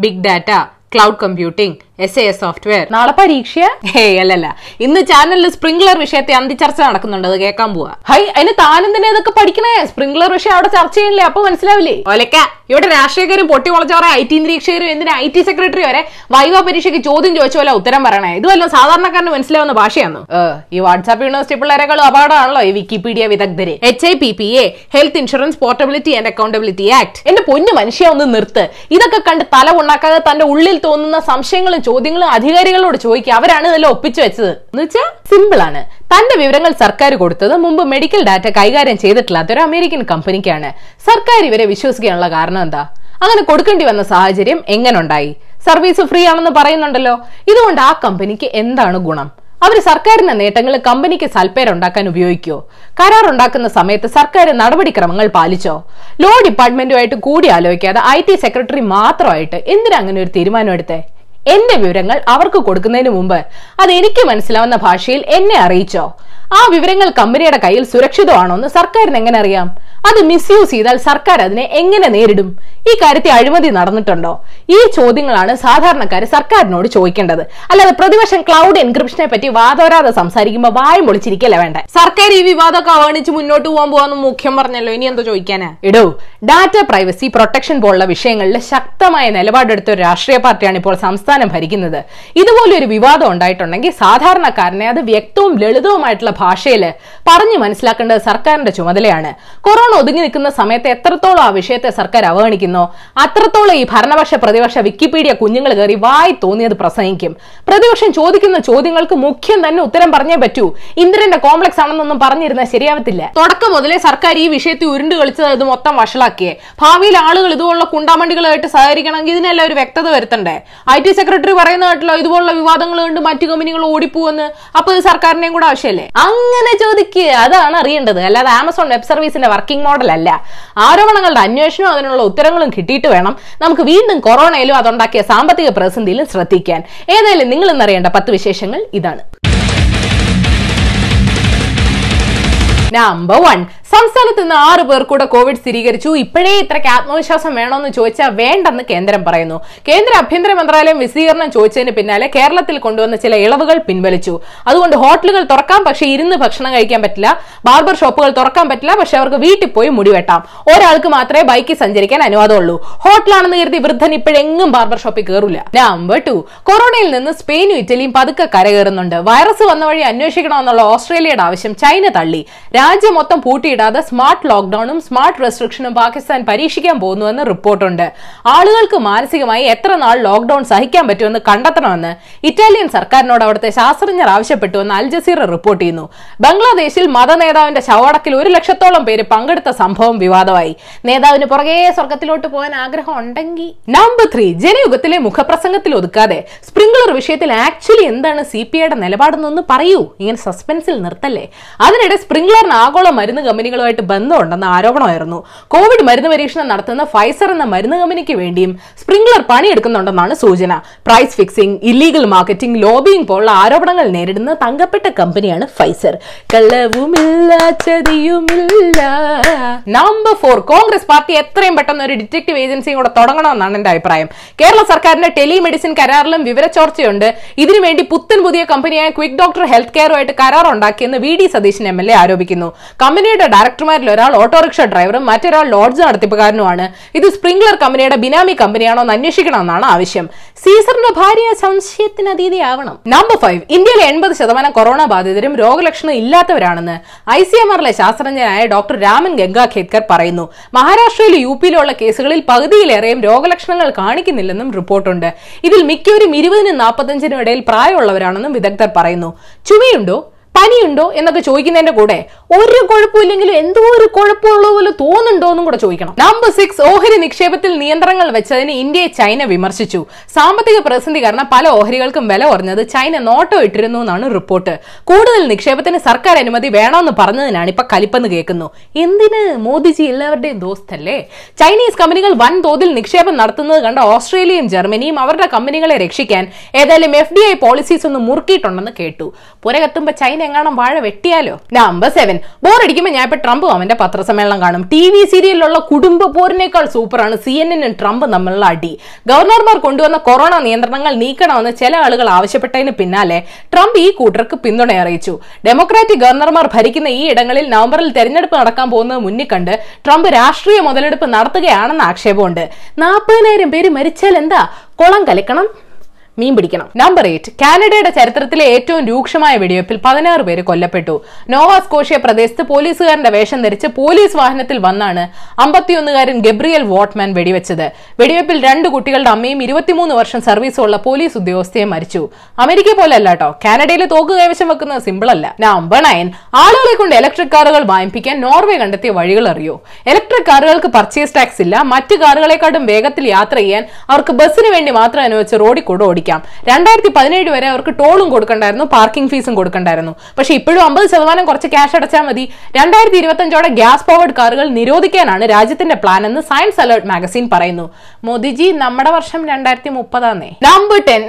Big data cloud computing S A S software നാളെ പരീക്ഷ hey അല്ലല്ല. ഇന്ന് ചാനലിൽ സ്പ്രിംഗ്ലർ വിഷയത്തെ അന്തിചർച്ച നടക്കുന്നുണ്ട്. അത് കേൾക്കാൻ പോവാ. ഹൈ അതിന് താനെന്തിനാ ഇതൊക്കെ പഠിക്കണേ? സ്പ്രിംഗ്ലർ വിഷയം അവിടെ ചർച്ച ചെയ്യില്ലേ അപ്പൊ മനസ്സിലാവില്ലേ? ഒലക്ക ഇവിടെ രാഷ്ട്രീയക്കാരും പൊട്ടി മുളച്ചവരെ ഐ ടി നിരീക്ഷകരും എന്തിനാ ഐ ടി സെക്രട്ടറി വരെ വൈവ പരീക്ഷയ്ക്ക് ചോദ്യം ചോദിച്ച പോലെ ഉത്തരം പറയണേ? ഇതുവല്ല സാധാരണക്കാരന് മനസ്സിലാവുന്ന ഭാഷയാണ് ഈ വാട്സാപ്പ് യൂണിവേഴ്സിറ്റി പിള്ളേരെക്കാളും അപകടമാണല്ലോ ഈ വിക്കിപീഡിയ വിദഗ്ധര്. H I P P A health insurance portability and accountability act എന്റെ പൊന്നു മനുഷ്യ ഒന്ന് നിർത്ത്. ഇതൊക്കെ കണ്ട് തല ഉണ്ടാക്കാതെ തന്റെ ഉള്ളിൽ തോന്നുന്ന സംശയങ്ങളും ചോദ്യങ്ങളും അധികാരികളോട് ചോദിക്കുക അവരാണ് ഇതെല്ലാം ഒപ്പിച്ചു വെച്ചത്. എന്ന് വെച്ചാൽ സിമ്പിൾ ആണ്. തന്റെ വിവരങ്ങൾ സർക്കാർ കൊടുത്തത് മുമ്പ് മെഡിക്കൽ ഡാറ്റ കൈകാര്യം ചെയ്തിട്ടില്ലാത്ത ഒരു അമേരിക്കൻ കമ്പനിക്കാണ്. സർക്കാർ ഇവരെ വിശ്വസിക്കാനുള്ള കാരണം എന്താ? അങ്ങനെ കൊടുക്കേണ്ടി വന്ന സാഹചര്യം എങ്ങനെ ഉണ്ടായി സർവീസ് ഫ്രീ ആണെന്ന് പറയുന്നുണ്ടല്ലോ. ഇതുകൊണ്ട് ആ കമ്പനിക്ക് എന്താണ് ഗുണം? അവർ സർക്കാരിന്റെ നേട്ടങ്ങൾ കമ്പനിക്ക് സൽപ്പേരുണ്ടാക്കാൻ ഉപയോഗിക്കോ? കരാർ ഉണ്ടാക്കുന്ന സമയത്ത് സർക്കാർ നടപടിക്രമങ്ങൾ പാലിച്ചോ? ലോ ഡിപ്പാർട്ട്മെന്റുമായിട്ട് കൂടി ആലോചിക്കാതെ ഐ ടി സെക്രട്ടറി മാത്രമായിട്ട് എന്തിനാ അങ്ങനെ ഒരു തീരുമാനം എടുത്തേ എന്റെ വിവരങ്ങൾ അവർക്ക് കൊടുക്കുന്നതിന് മുമ്പ്. അത് എനിക്ക് മനസ്സിലാവുന്ന ഭാഷയിൽ എന്നെ അറിയിച്ചോ? ആ വിവരങ്ങൾ കമ്പനിയുടെ കയ്യിൽ സുരക്ഷിതമാണോ എന്ന് സർക്കാരിന് എങ്ങനെ അറിയാം? അത് മിസ്യൂസ് ചെയ്താൽ സർക്കാർ അതിനെ എങ്ങനെ നേരിടും? ഈ കാര്യത്തിൽ അഴിമതി നടന്നിട്ടുണ്ടോ? ഈ ചോദ്യങ്ങളാണ് സാധാരണക്കാർ സർക്കാരിനോട് ചോദിക്കേണ്ടത്. അല്ലാതെ പ്രതിപക്ഷം ക്ലൗഡ് എൻക്രിപ്ഷനെ പറ്റി വാദോരാതെ സംസാരിക്കുമ്പോൾ വായം പൊളിച്ചിരിക്കല്ല വേണ്ട? സർക്കാർ ഈ വിവാദമൊക്കെ അവഗണിച്ച് മുന്നോട്ട് പോകാൻ പോവാന്ന് മുഖ്യം പറഞ്ഞല്ലോ. ഇനി എന്തോ ചോദിക്കാനാ? ഇടൂ ഡാറ്റ പ്രൈവസി പ്രൊട്ടക്ഷൻ പോലുള്ള വിഷയങ്ങളിൽ ശക്തമായ നിലപാടെടുത്ത ഒരു രാഷ്ട്രീയ പാർട്ടിയാണ് ഇപ്പോൾ സംസ്ഥാനം ഭരിക്കുന്നത്. ഇതുപോലെ ഒരു വിവാദം ഉണ്ടായിട്ടുണ്ടെങ്കിൽ സാധാരണക്കാരനെ അത് വ്യക്തവും ലളിതവുമായിട്ടുള്ള ഭാഷയിൽ പറഞ്ഞു മനസ്സിലാക്കേണ്ടത് സർക്കാരിന്റെ ചുമതലയാണ്. കൊറോണ ഒതുങ്ങി നിൽക്കുന്ന സമയത്ത് എത്രത്തോളം ആ വിഷയത്തെ സർക്കാർ അവഗണിക്കുന്നു അത്രത്തോളം ഈ ഭരണപക്ഷ പ്രതിപക്ഷ വിക്കിപീഡിയ കുഞ്ഞുങ്ങൾ കയറി വായി തോന്നിയത് പ്രസംഗിക്കും. പ്രതിപക്ഷം ചോദിക്കുന്ന ചോദ്യങ്ങൾക്ക് മുഖ്യം തന്നെ ഉത്തരം പറഞ്ഞേ പറ്റൂ. ഇന്ദ്രന്റെ കോംപ്ലക്സ് ആണെന്നൊന്നും പറഞ്ഞിരുന്നാൽ ശരിയാവത്തില്ല. തുടക്കം മുതലേ സർക്കാർ ഈ വിഷയത്തിൽ ഉരുണ്ട് കളിച്ചത് ഇത് മൊത്തം വഷളാക്കിയേ. ഭാവിയിൽ ആളുകൾ ഇതുപോലുള്ള കുണ്ടാമണ്ടികളായിട്ട് സഹകരിക്കണമെങ്കിൽ ഇതിനെല്ലാം ഒരു വ്യക്തത വരുത്തണ്ടേ? ഐ ടി സെക്രട്ടറി പറയുന്ന കേട്ടല്ലോ ഇതുപോലുള്ള വിവാദങ്ങൾ കണ്ട് മറ്റു കമ്പനികൾ ഓടിപ്പോവെന്ന് അപ്പൊ ഇത് സർക്കാരിനെയും കൂടെ ആവശ്യമല്ലേ അങ്ങനെ ചോദിക്കുക അതാണ് അറിയേണ്ടത്. അല്ലാതെ ആമസോൺ വെബ് സർവീസിന്റെ വർക്കിംഗ് മോഡൽ അല്ല. ആരോപണങ്ങളുടെ അന്വേഷണവും അതിനുള്ള ഉത്തരങ്ങളും കിട്ടിയിട്ട് വേണം നമുക്ക് വീണ്ടും കൊറോണയിലും അതുണ്ടാക്കിയ സാമ്പത്തിക പ്രതിസന്ധിയിലും ശ്രദ്ധിക്കാൻ. ഏതായാലും നിങ്ങൾ ഇന്നറിയേണ്ട പത്ത് വിശേഷങ്ങൾ ഇതാണ്. നമ്പർ വൺ സംസ്ഥാനത്ത് നിന്ന് ആറ് പേർ കൂടെ കോവിഡ് സ്ഥിരീകരിച്ചു. ഇപ്പോഴേ ഇത്രയ്ക്ക് ആത്മവിശ്വാസം വേണമെന്ന് ചോദിച്ചാൽ വേണ്ടെന്ന് കേന്ദ്രം പറയുന്നു. കേന്ദ്ര ആഭ്യന്തര മന്ത്രാലയം വിശദീകരണം ചോദിച്ചതിന് പിന്നാലെ കേരളത്തിൽ കൊണ്ടുവന്ന ചില ഇളവുകൾ പിൻവലിച്ചു. അതുകൊണ്ട് ഹോട്ടലുകൾ തുറക്കാം പക്ഷേ ഇരുന്ന് ഭക്ഷണം കഴിക്കാൻ പറ്റില്ല. ബാർബർ ഷോപ്പുകൾ തുറക്കാൻ പറ്റില്ല പക്ഷെ അവർക്ക് വീട്ടിൽ പോയി മുടിവെട്ടാം ഒരാൾക്ക് മാത്രമേ ബൈക്കിൽ സഞ്ചരിക്കാൻ അനുവാദമുള്ളൂ. ഹോട്ടലാണെന്ന് കരുതി വൃദ്ധൻ ഇപ്പോഴെങ്ങും ബാർബർ ഷോപ്പിൽ കയറില്ല നമ്പർ ടു കൊറോണയിൽ നിന്ന് സ്പെയിനും ഇറ്റലിയും പതുക്കെ കരകയറുന്നുണ്ട്. വൈറസ് വന്ന വഴി അന്വേഷിക്കണമെന്നുള്ള ഓസ്ട്രേലിയയുടെ ആവശ്യം ചൈന തള്ളി. രാജ്യം മൊത്തം പൂട്ടിയിടാതെ സ്മാർട്ട് ലോക്ക്ഡൌണും സ്മാർട്ട് റെസ്ട്രിക്ഷനും പാകിസ്ഥാൻ പരീക്ഷിക്കാൻ പോകുന്നുവെന്ന് റിപ്പോർട്ടുണ്ട്. ആളുകൾക്ക് മാനസികമായി എത്ര നാൾ ലോക്ക്ഡൌൺ സഹിക്കാൻ പറ്റുമെന്ന് കണ്ടെത്തണമെന്ന് ഇറ്റാലിയൻ സർക്കാരിനോട് അവിടുത്തെ ശാസ്ത്രജ്ഞർ ആവശ്യപ്പെട്ടുവെന്ന് അൽ ജസീറ റിപ്പോർട്ട് ചെയ്യുന്നു. ബംഗ്ലാദേശിൽ മത നേതാവിന്റെ ശവടക്കിൽ ഒരു ലക്ഷത്തോളം പേര് പങ്കെടുത്ത സംഭവം വിവാദമായി. നേതാവിന് പുറകെ സ്വർഗത്തിലോട്ട് പോകാൻ ആഗ്രഹം ഉണ്ടെങ്കിൽ നമ്പർ ത്രീ ജനയുഗത്തിലെ മുഖപ്രസംഗത്തിൽ ഒതുക്കാതെ സ്പ്രിംഗ്ലർ വിഷയത്തിൽ ആക്ച്വലി എന്താണ് സി പി ഐയുടെ നിലപാടെന്നൊന്ന് പറയൂ. ഇങ്ങനെ സസ്പെൻസിൽ നിർത്തല്ലേ. അതിനിടെ സ്പ്രിംഗ്ലറിന് ആഗോള മരുന്ന് കമ്പനികളുമായിട്ട് ബന്ധമുണ്ടെന്ന ആരോപണമായിരുന്നു. കോവിഡ് മരുന്ന് പരീക്ഷണം നടത്തുന്ന ഫൈസർ എന്ന മരുന്ന് കമ്പനിക്ക് വേണ്ടിയും സ്പ്രിംഗ്ലർ പണിയെടുക്കുന്നുണ്ടെന്നാണ് സൂചന. Price fixing illegal marketing lobbying പോലുള്ള ആരോപണങ്ങൾ നേരിടുന്ന തങ്കപ്പെട്ട കമ്പനിയാണ് ഫൈസർ. കള്ളവുമില്ല ചതിയുമില്ല. നമ്പർ ഫോർ കോൺഗ്രസ് പാർട്ടി എത്രയും പെട്ടെന്ന് ഒരു ഡിറ്റക്റ്റീവ് ഏജൻസിയും കൂടെ തുടങ്ങണമെന്നാണ് എന്റെ അഭിപ്രായം. കേരള സർക്കാരിന്റെ ടെലിമെഡിസിൻ കരാറിലും വിവര ചോർച്ചയുണ്ട് ഇതിനുവേണ്ടി പുത്തൻ പുതിയ കമ്പനിയായ ക്വിക്ക് ഡോക്ടർ ഹെൽത്ത് കെയറുമായിട്ട് കരാർ ഉണ്ടാക്കിയെന്ന് V D Satheesan M L A ആരോപിക്കുന്നു. കമ്പനിയുടെ ഡയറക്ടർമാരിൽ ഒരാൾ ഓട്ടോറിക്ഷ ഡ്രൈവറും മറ്റൊരാൾ ലോഡ്ജ് നടത്തിപ്പുകാരനുമാണ്. ഇത് സ്പ്രിംഗ്ലർ കമ്പനിയുടെ ബിനാമി കമ്പനിയാണോ എന്ന് അന്വേഷിക്കണമെന്നാണ് ആവശ്യം. സീസറിന്റെ ഭാര്യ സംശയത്തിന് അതീതിയാവണം. നമ്പർ ഫൈവ് ഇന്ത്യയിലെ എൺപത് ശതമാനം കൊറോണ ബാധിതരും രോഗലക്ഷണം ഇല്ലാത്തവരാണെന്ന് ഐ സി എം ആറിലെ ശാസ്ത്രജ്ഞനായ ഡോക്ടർ രാമൻ ഗംഗാഖേദ്കർ പറയുന്നു. മഹാരാഷ്ട്രയിലും യു പിയിലുള്ള കേസുകളിൽ പകുതിയിലേറെയും രോഗലക്ഷണങ്ങൾ കാണിക്കുന്നില്ലെന്നും റിപ്പോർട്ടുണ്ട്. ഇതിൽ മിക്കവരും ഇരുപതിനും നാൽപ്പത്തഞ്ചിനും ഇടയിൽ പ്രായമുള്ളവരാണെന്നും വിദഗ്ധർ പറയുന്നു. ചുമയുണ്ടോ? പനിയുണ്ടോ എന്നൊക്കെ ചോദിക്കുന്നതിന്റെ കൂടെ ഒരു കുഴപ്പമില്ലെങ്കിലും എന്തോ ഒരു കുഴപ്പമുള്ള പോലെ തോന്നുന്നുണ്ടോ എന്നും കൂടെ ചോദിക്കണം. നമ്പർ സിക്സ് ഓഹരി നിക്ഷേപത്തിൽ നിയന്ത്രണങ്ങൾ വെച്ചതിന് ഇന്ത്യയെ ചൈന വിമർശിച്ചു. സാമ്പത്തിക പ്രതിസന്ധി കാരണം പല ഓഹരികൾക്കും വില കുറഞ്ഞത് ചൈന നോട്ടോ ഇട്ടിരുന്നു എന്നാണ് റിപ്പോർട്ട് കൂടുതൽ നിക്ഷേപത്തിന് സർക്കാർ അനുമതി വേണമെന്ന് പറഞ്ഞതിനാണ് ഇപ്പൊ കലിപ്പെന്ന് കേൾക്കുന്നു. എന്തിന് മോദിജി എല്ലാവരുടെയും ദോസ്തല്ലേ? ചൈനീസ് കമ്പനികൾ വൻതോതിൽ നിക്ഷേപം നടത്തുന്നത് കണ്ട ഓസ്ട്രേലിയയും ജർമ്മനിയും അവരുടെ കമ്പനികളെ രക്ഷിക്കാൻ ഏതായാലും എഫ് ഡി ഐ പോളിസീസ് ഒന്ന് മുറുക്കിയിട്ടുണ്ടെന്ന് കേട്ടു. പുരകത്തുമ്പോ ചൈന എങ്ങാനും വാഴ വെട്ടിയാലോ? നമ്പർ സെവൻ ബോറടിക്കുമ്പോൾ ഞാൻ ഇപ്പൊ ട്രംപ് അവന്റെ പത്രസമ്മേളനം കാണും. ടി വി സീരിയലിലുള്ള കുടുംബ പോരിനേക്കാൾ സൂപ്പറാണ് സി എൻ എന്നും ട്രംപ് തമ്മിലുള്ള അടി. ഗവർണർമാർ കൊണ്ടുവന്ന കൊറോണ നിയന്ത്രണങ്ങൾ നീക്കണമെന്ന് ചില ആളുകൾ ആവശ്യപ്പെട്ടതിന് പിന്നാലെ ട്രംപ് ഈ കൂട്ടർക്ക് പിന്തുണ അറിയിച്ചു. ഡെമോക്രാറ്റിക് ഗവർണർമാർ ഭരിക്കുന്ന ഈ ഇടങ്ങളിൽ നവംബറിൽ തെരഞ്ഞെടുപ്പ് നടക്കാൻ പോകുന്നത് മുന്നിൽ കണ്ട് ട്രംപ് രാഷ്ട്രീയ മുതലെടുപ്പ് നടത്തുകയാണെന്ന് ആക്ഷേപമുണ്ട്. നാൽപ്പതിനായിരം പേര് മരിച്ചാൽ എന്താ? കുളം കലക്കണം? മീൻ പിടിക്കണം. നമ്പർ എയ്റ്റ് കാനഡയുടെ ചരിത്രത്തിലെ ഏറ്റവും രൂക്ഷമായ വെടിവെപ്പിൽ പതിനാറ് പേര് കൊല്ലപ്പെട്ടു. നോവാസ്കോഷ്യ പ്രദേശത്ത് പോലീസുകാരന്റെ വേഷം ധരിച്ച് പോലീസ് വാഹനത്തിൽ വന്നാണ് അമ്പത്തിയൊന്നുകാരൻ ഗബ്രിയൽ വോട്ട്മാൻ വെടിവെച്ചത്. വെടിവെപ്പിൽ രണ്ട് കുട്ടികളുടെ അമ്മയും ഇരുപത്തിമൂന്ന് വർഷം സർവീസുള്ള പോലീസ് ഉദ്യോഗസ്ഥയെ മരിച്ചു. അമേരിക്ക പോലെ അല്ല കേട്ടോ കാനഡയിൽ തോക്ക് കൈവശം വെക്കുന്നത് സിമ്പിൾ അല്ല നമ്പർ നയൻ ആളുകളെ കൊണ്ട് ഇലക്ട്രിക് കാറുകൾ വാങ്ങിപ്പിക്കാൻ നോർവേ കണ്ടെത്തിയ വഴികൾ അറിയോ. ഇലക്ട്രിക് കാറുകൾക്ക് പർച്ചേസ് ടാക്സ് ഇല്ല. മറ്റു കാറുകളെക്കാട്ടും വേഗത്തിൽ യാത്ര ചെയ്യാൻ അവർക്ക് ബസ്സിന് വേണ്ടി മാത്രം അനുവദിച്ച് റോഡിൽ കൂടെ രണ്ടായിരത്തി പതിനേഴ് വരെ അവർക്ക് ടോളും കൊടുക്കണ്ടായിരുന്നു പാർക്കിംഗ് ഫീസും കൊടുക്കണ്ടായിരുന്നു. പക്ഷെ ഇപ്പോഴും അമ്പത് ശതമാനം കുറച്ച് ക്യാഷ് അടച്ചാൽ മതി. രണ്ടായിരത്തി ഇരുപത്തഞ്ചോടെ ഗ്യാസ് പവർഡ് കാറുകൾ നിരോധിക്കാനാണ് രാജ്യത്തിന്റെ പ്ലാൻ എന്ന് സയൻസ് അലേർട്ട് മാഗസിൻ പറയുന്നു. മോദിജി നമ്മുടെ വർഷം രണ്ടായിരത്തി മുപ്പതാന്നേ നമ്പർ ടെൻ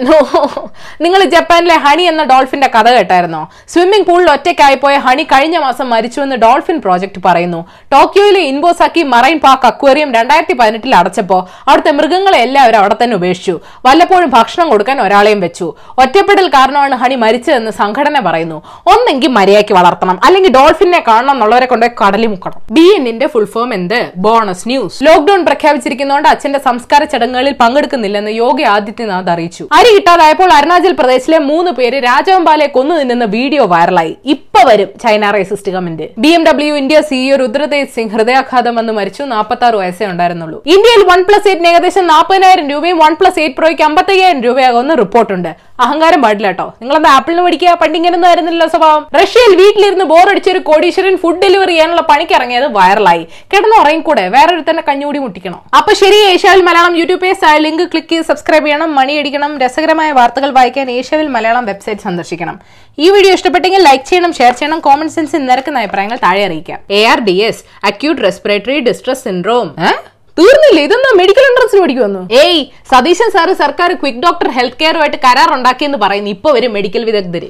നിങ്ങൾ ജപ്പാനിലെ ഹണി എന്ന ഡോൾഫിന്റെ കഥ കേട്ടായിരുന്നോ? സ്വിമ്മിംഗ് പൂളിൽ ഒറ്റയ്ക്കായി പോയ ഹണി കഴിഞ്ഞ മാസം മരിച്ചു എന്ന് ഡോൾഫിൻ പ്രോജക്ട് പറയുന്നു. ടോക്കിയോയിലെ ഇൻബോസാക്കി മറൈൻ പാർക്ക് അക്വേറിയം രണ്ടായിരത്തി പതിനെട്ടിൽ അടച്ചപ്പോ അവിടുത്തെ മൃഗങ്ങളെ എല്ലാവരും അവിടെ തന്നെ ഉപേക്ഷിച്ചു. വല്ലപ്പോഴും ഭക്ഷണം കൊടുക്കാൻ ഒരാളെയും വെച്ചു. ഒറ്റപ്പെടൽ കാരണമാണ് ഹണി മരിച്ചതെന്ന് സംഘടന പറയുന്നു. ഒന്നെങ്കിൽ മര്യാദയ്ക്ക് വളർത്തണം. അല്ലെങ്കിൽ ഡോൾഫിനെ കാണണം എന്നുള്ളവരെ കൊണ്ട് കടലി മുക്കണം. ബി എന്നിന്റെ ഫുൾ ഫോം എന്ത്? Bonus news. ലോക്ഡൌൺ പ്രഖ്യാപിച്ചിരിക്കുന്നതുകൊണ്ട് അച്ഛന്റെ സംസ്കാര ചടങ്ങുകളിൽ പങ്കെടുക്കുന്നില്ലെന്ന് യോഗി ആദിത്യനാഥ് അറിയിച്ചു. അരി കിട്ടാതായപ്പോൾ അരുണാചൽ പ്രദേശിലെ മൂന്ന് പേര് രാജവമ്പാലെ കൊന്നു നിന്നുന്ന വീഡിയോ വൈറലായി. ഇപ്പൊ വരും China racist comment. B M W India CEO Rudratej Singh ഹൃദയാഘാതം വന്ന് മരിച്ചു. നാൽപ്പത്തി ആറ് വയസ്സേ ഉണ്ടായിരുന്നുള്ളൂ. ഇന്ത്യയിൽ വൺ പ്ലസ് എയ്റ്റിന് ഏകദേശം നാൽപ്പതിനായിരം രൂപയും വൺ പ്ലസ് എയ്റ്റ് പ്രോയ്ക്ക് അമ്പത്തയ്യായിരം രൂപയാകുമെന്ന് റിപ്പോർട്ടുണ്ട്. അഹങ്കാരം പാടില്ല കേട്ടോ. നിങ്ങളെന്താ ആപ്പിളിന് പഠിക്കുക പണ്ടിങ്ങനൊന്നും ആയിരുന്നില്ല സ്വഭാവം. റഷ്യയിൽ വീട്ടിലിരുന്ന് ബോറടിച്ച ഒരു കോടീശ്വരൻ ഫുഡ് ഡെലിവറി ചെയ്യാനുള്ള പണിക്ക് ഇറങ്ങിയത് വൈറലായി കിടന്ന് ഉറങ്ങിക്കൂടെ വേറൊരുത്തന്നെ കഞ്ഞുകൂടി മുട്ടിക്കണം. അപ്പൊ ശരി ഏഷ്യാവിൽ Malayalam YouTube page link click ചെയ്ത് സബ്സ്ക്രൈബ് ചെയ്യണം. മണി അടിക്കണം. രസകരമായ വാർത്തകൾ വായിക്കാൻ ഏഷ്യാവിൽ മലയാളം വെബ്സൈറ്റ് സന്ദർശിക്കണം. ഈ വീഡിയോ ഇഷ്ടപ്പെട്ടെങ്കിൽ ലൈക്ക് ചെയ്യണം ഷെയർ ചെയ്യണം കോമൺ സെൻസ് നിരക്കുന്ന അഭിപ്രായങ്ങൾ താഴെ അറിയിക്കാം. A R D S acute respiratory distress syndrome തീർന്നില്ല? ഇതൊന്നും മെഡിക്കൽ എൻട്രൻസിന് പഠിക്കുമെന്നു ഏയ് സതീശൻ സാറ് സർക്കാർ ക്വിക്ക് ഡോക്ടർ ഹെൽത്ത് കെയറുമായിട്ട് കരാർ ഉണ്ടാക്കിയെന്ന് പറയുന്നു. ഇപ്പൊ വരും മെഡിക്കൽ വിദഗ്ധര്.